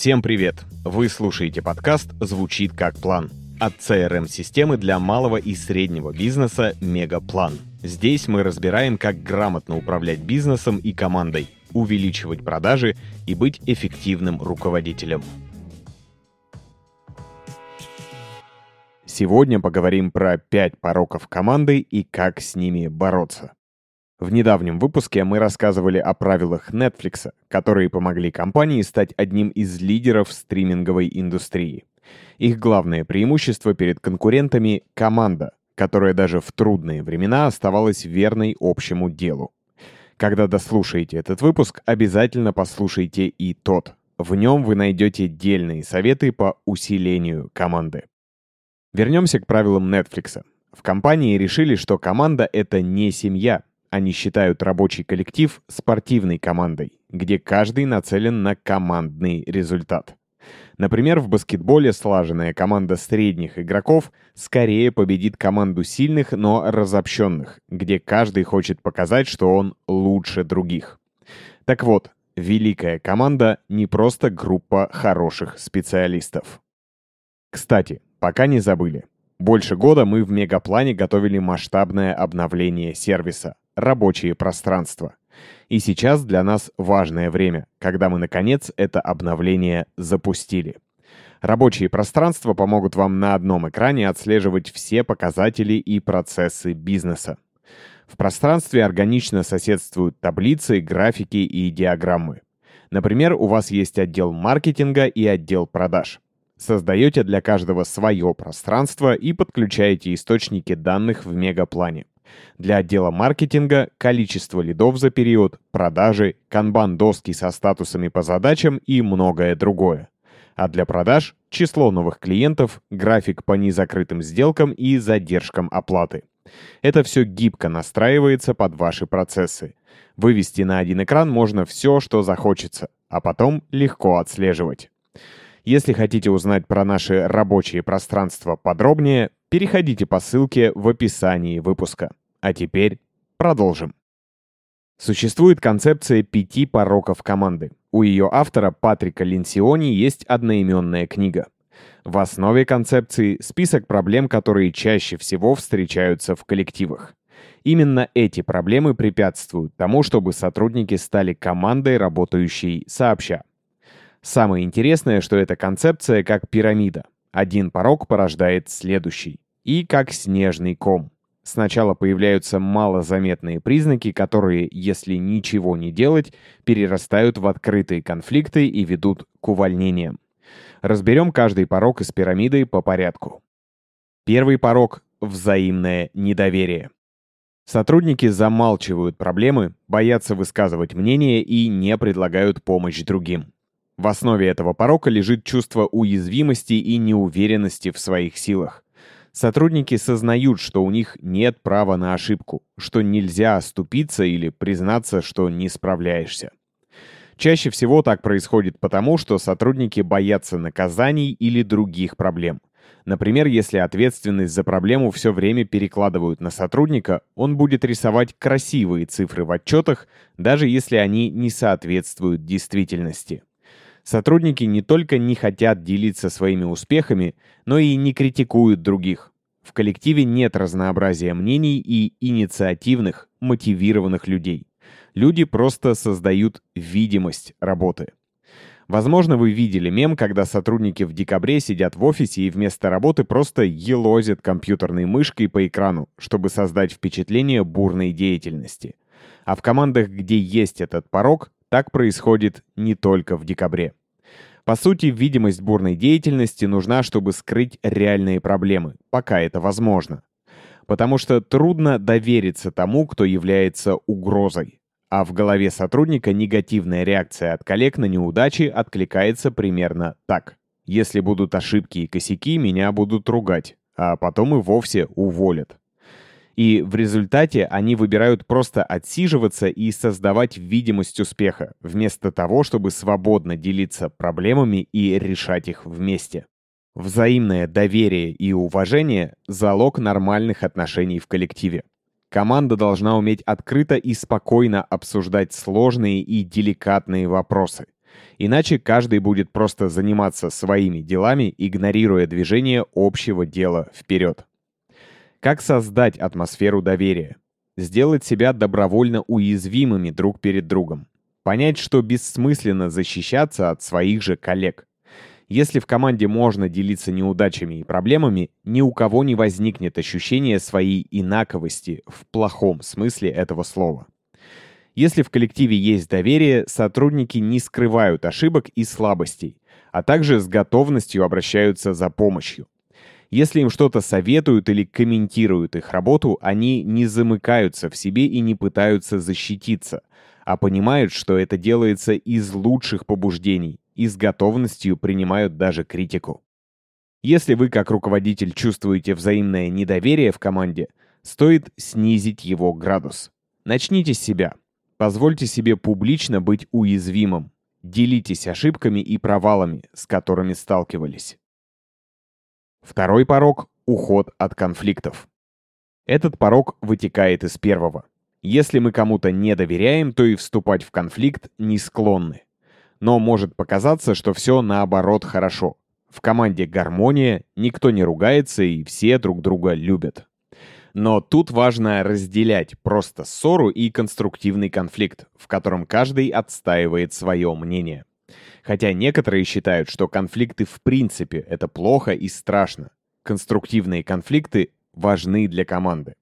Всем привет! Вы слушаете подкаст «Звучит как план» от CRM-системы для малого и среднего бизнеса «Мегаплан». Здесь мы разбираем, как грамотно управлять бизнесом и командой, увеличивать продажи и быть эффективным руководителем. Сегодня поговорим про 5 пороков команды и как с ними бороться. В недавнем выпуске мы рассказывали о правилах Netflix, которые помогли компании стать одним из лидеров стриминговой индустрии. Их главное преимущество перед конкурентами — команда, которая даже в трудные времена оставалась верной общему делу. Когда дослушаете этот выпуск, обязательно послушайте и тот. В нем вы найдете дельные советы по усилению команды. Вернемся к правилам Netflix. В компании решили, что команда — это не семья — они считают рабочий коллектив спортивной командой, где каждый нацелен на командный результат. Например, в баскетболе слаженная команда средних игроков скорее победит команду сильных, но разобщенных, где каждый хочет показать, что он лучше других. Так вот, великая команда не просто группа хороших специалистов. Кстати, пока не забыли. Больше года мы в Мегаплане готовили масштабное обновление сервиса рабочие пространства. И сейчас для нас важное время, когда мы, наконец, это обновление запустили. Рабочие пространства помогут вам на одном экране отслеживать все показатели и процессы бизнеса. В пространстве органично соседствуют таблицы, графики и диаграммы. Например, у вас есть отдел маркетинга и отдел продаж. Создаете для каждого свое пространство и подключаете источники данных в мегаплане. Для отдела маркетинга количество лидов за период, продажи, канбан-доски со статусами по задачам и многое другое. А для продаж – число новых клиентов, график по незакрытым сделкам и задержкам оплаты. Это все гибко настраивается под ваши процессы. Вывести на один экран можно все, что захочется, а потом легко отслеживать. Если хотите узнать про наши рабочие пространства подробнее, переходите по ссылке в описании выпуска. А теперь продолжим. Существует концепция пяти пороков команды. У ее автора Патрика Линсиони есть одноименная книга. В основе концепции список проблем, которые чаще всего встречаются в коллективах. Именно эти проблемы препятствуют тому, чтобы сотрудники стали командой, работающей сообща. Самое интересное, что эта концепция как пирамида. Один порог порождает следующий. И как снежный ком. Сначала появляются малозаметные признаки, которые, если ничего не делать, перерастают в открытые конфликты и ведут к увольнениям. Разберем каждый порог из пирамиды по порядку. Первый порог – взаимное недоверие. Сотрудники замалчивают проблемы, боятся высказывать мнение и не предлагают помощь другим. В основе этого порока лежит чувство уязвимости и неуверенности в своих силах. Сотрудники сознают, что у них нет права на ошибку, что нельзя оступиться или признаться, что не справляешься. Чаще всего так происходит потому, что сотрудники боятся наказаний или других проблем. Например, если ответственность за проблему все время перекладывают на сотрудника, он будет рисовать красивые цифры в отчетах, даже если они не соответствуют действительности. Сотрудники не только не хотят делиться своими успехами, но и не критикуют других. В коллективе нет разнообразия мнений и инициативных, мотивированных людей. Люди просто создают видимость работы. Возможно, вы видели мем, когда сотрудники в декабре сидят в офисе и вместо работы просто елозят компьютерной мышкой по экрану, чтобы создать впечатление бурной деятельности. А в командах, где есть этот порог, так происходит не только в декабре. По сути, видимость бурной деятельности нужна, чтобы скрыть реальные проблемы, пока это возможно. Потому что трудно довериться тому, кто является угрозой. А в голове сотрудника негативная реакция от коллег на неудачи откликается примерно так. Если будут ошибки и косяки, меня будут ругать, а потом и вовсе уволят. И в результате они выбирают просто отсиживаться и создавать видимость успеха, вместо того, чтобы свободно делиться проблемами и решать их вместе. Взаимное доверие и уважение – залог нормальных отношений в коллективе. Команда должна уметь открыто и спокойно обсуждать сложные и деликатные вопросы. Иначе каждый будет просто заниматься своими делами, игнорируя движение общего дела вперед. Как создать атмосферу доверия? Сделать себя добровольно уязвимыми друг перед другом. Понять, что бессмысленно защищаться от своих же коллег. Если в команде можно делиться неудачами и проблемами, ни у кого не возникнет ощущения своей инаковости в плохом смысле этого слова. Если в коллективе есть доверие, сотрудники не скрывают ошибок и слабостей, а также с готовностью обращаются за помощью. Если им что-то советуют или комментируют их работу, они не замыкаются в себе и не пытаются защититься, а понимают, что это делается из лучших побуждений и с готовностью принимают даже критику. Если вы как руководитель чувствуете взаимное недоверие в команде, стоит снизить его градус. Начните с себя. Позвольте себе публично быть уязвимым. Делитесь ошибками и провалами, с которыми сталкивались. Второй порог – уход от конфликтов. Этот порог вытекает из первого. Если мы кому-то не доверяем, то и вступать в конфликт не склонны но может показаться, что все наоборот хорошо. В команде гармония, никто не ругается и все друг друга любят. Но тут важно разделять просто ссору и конструктивный конфликт, в котором каждый отстаивает свое мнение. Хотя некоторые считают, что конфликты в принципе это плохо и страшно. Конструктивные конфликты важны для команды.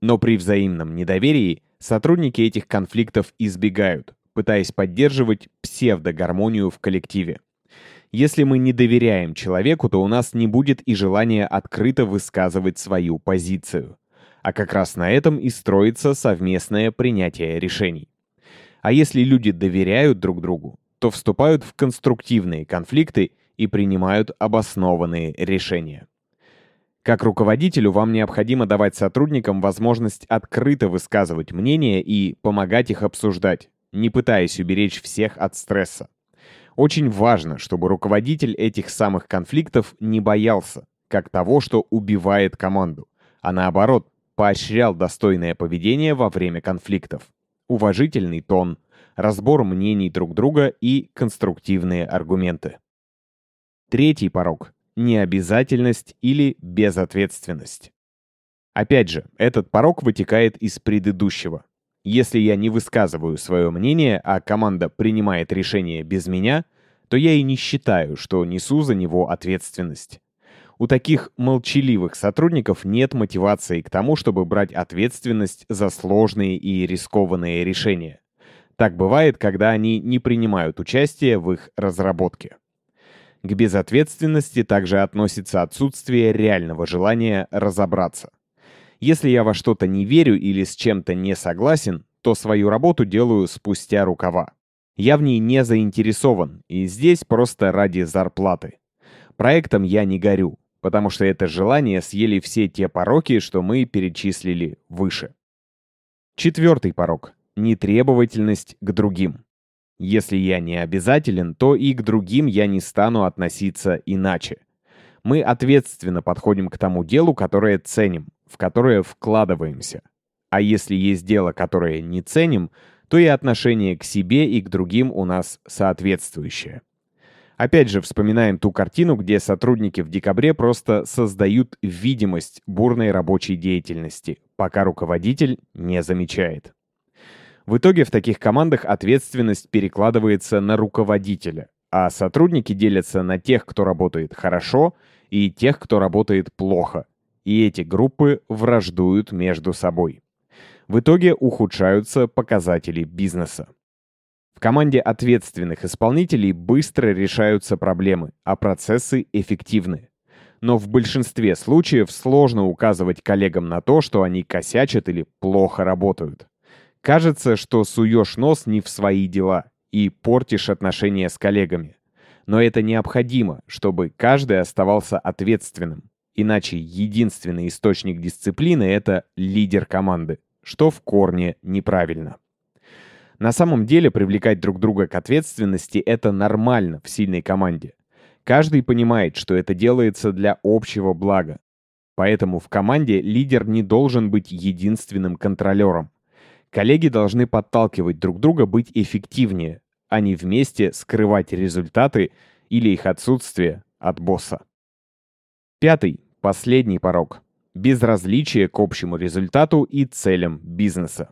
Но при взаимном недоверии сотрудники этих конфликтов избегают, пытаясь поддерживать псевдогармонию в коллективе. Если мы не доверяем человеку, то у нас не будет и желания открыто высказывать свою позицию. А как раз на этом и строится совместное принятие решений. А если люди доверяют друг другу, то вступают в конструктивные конфликты и принимают обоснованные решения. Как руководителю вам необходимо давать сотрудникам возможность открыто высказывать мнение и помогать их обсуждать, не пытаясь уберечь всех от стресса. Очень важно, чтобы руководитель этих самых конфликтов не боялся, как того, что убивает команду, а наоборот, поощрял достойное поведение во время конфликтов. Уважительный тон, разбор мнений друг друга и конструктивные аргументы. Третий порог – необязательность или безответственность. Опять же, этот порог вытекает из предыдущего. Если я не высказываю свое мнение, а команда принимает решение без меня, то я и не считаю, что несу за него ответственность. У таких молчаливых сотрудников нет мотивации к тому, чтобы брать ответственность за сложные и рискованные решения. Так бывает, когда они не принимают участие в их разработке. К безответственности также относится отсутствие реального желания разобраться. Если я во что-то не верю или с чем-то не согласен, то свою работу делаю спустя рукава. Я в ней не заинтересован, и здесь просто ради зарплаты. Проектом я не горю, потому что это желание съели все те пороки, что мы перечислили выше. Четвертый порог – нетребовательность к другим. Если я не обязателен, то и к другим я не стану относиться иначе. Мы ответственно подходим к тому делу, которое ценим, в которое вкладываемся. А если есть дело, которое не ценим, то и отношение к себе и к другим у нас соответствующее. Опять же, вспоминаем ту картину, где сотрудники в декабре просто создают видимость бурной рабочей деятельности, пока руководитель не замечает. В итоге в таких командах ответственность перекладывается на руководителя, а сотрудники делятся на тех, кто работает хорошо, и тех, кто работает плохо, и эти группы враждуют между собой. В итоге ухудшаются показатели бизнеса. В команде ответственных исполнителей быстро решаются проблемы, а процессы эффективны. Но в большинстве случаев сложно указывать коллегам на то, что они косячат или плохо работают. Кажется, что суешь нос не в свои дела и портишь отношения с коллегами. Но это необходимо, чтобы каждый оставался ответственным. Иначе единственный источник дисциплины — это лидер команды, что в корне неправильно. На самом деле привлекать друг друга к ответственности — это нормально в сильной команде. Каждый понимает, что это делается для общего блага. Поэтому в команде лидер не должен быть единственным контролером. Коллеги должны подталкивать друг друга быть эффективнее, а не вместе скрывать результаты или их отсутствие от босса. Пятый, последний порог. Безразличие к общему результату и целям бизнеса.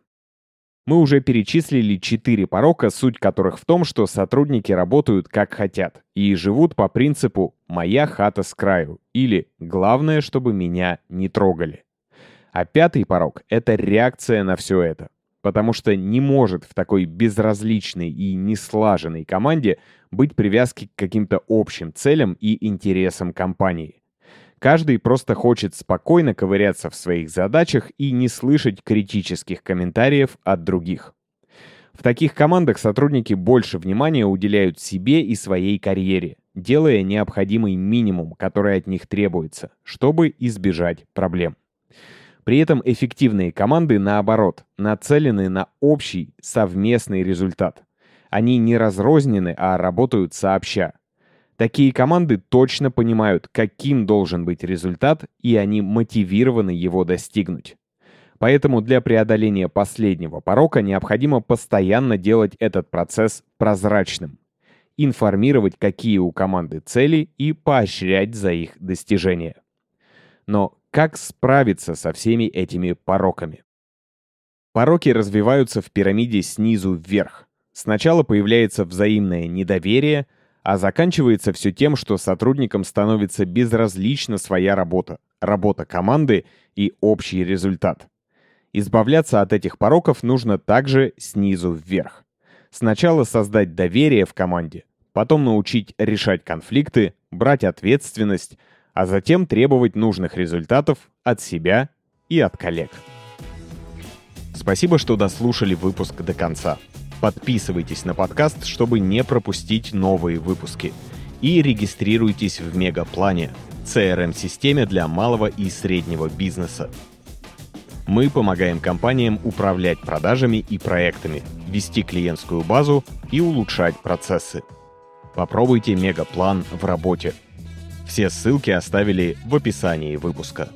Мы уже перечислили четыре порока, суть которых в том, что сотрудники работают как хотят и живут по принципу «моя хата с краю» или «главное, чтобы меня не трогали». А пятый порог — это реакция на все это. Потому что не может в такой безразличной и неслаженной команде быть привязки к каким-то общим целям и интересам компании. Каждый просто хочет спокойно ковыряться в своих задачах и не слышать критических комментариев от других. В таких командах сотрудники больше внимания уделяют себе и своей карьере, делая необходимый минимум, который от них требуется, чтобы избежать проблем. При этом эффективные команды, наоборот, нацелены на общий совместный результат. Они не разрознены, а работают сообща, Такие команды точно понимают, каким должен быть результат, и они мотивированы его достигнуть. Поэтому для преодоления последнего порока необходимо постоянно делать этот процесс прозрачным, информировать, какие у команды цели и поощрять за их достижение. Но как справиться со всеми этими пороками? Пороки развиваются в пирамиде снизу вверх. Сначала появляется взаимное недоверие – а заканчивается все тем, что сотрудникам становится безразлична своя работа, работа команды и общий результат. Избавляться от этих пороков нужно также снизу вверх. Сначала создать доверие в команде, потом научить решать конфликты, брать ответственность, а затем требовать нужных результатов от себя и от коллег. Спасибо, что дослушали выпуск до конца. Подписывайтесь на подкаст, чтобы не пропустить новые выпуски. И регистрируйтесь в Мегаплане, CRM-системе для малого и среднего бизнеса. Мы помогаем компаниям управлять продажами и проектами, вести клиентскую базу и улучшать процессы. Попробуйте Мегаплан в работе. Все ссылки оставили в описании выпуска.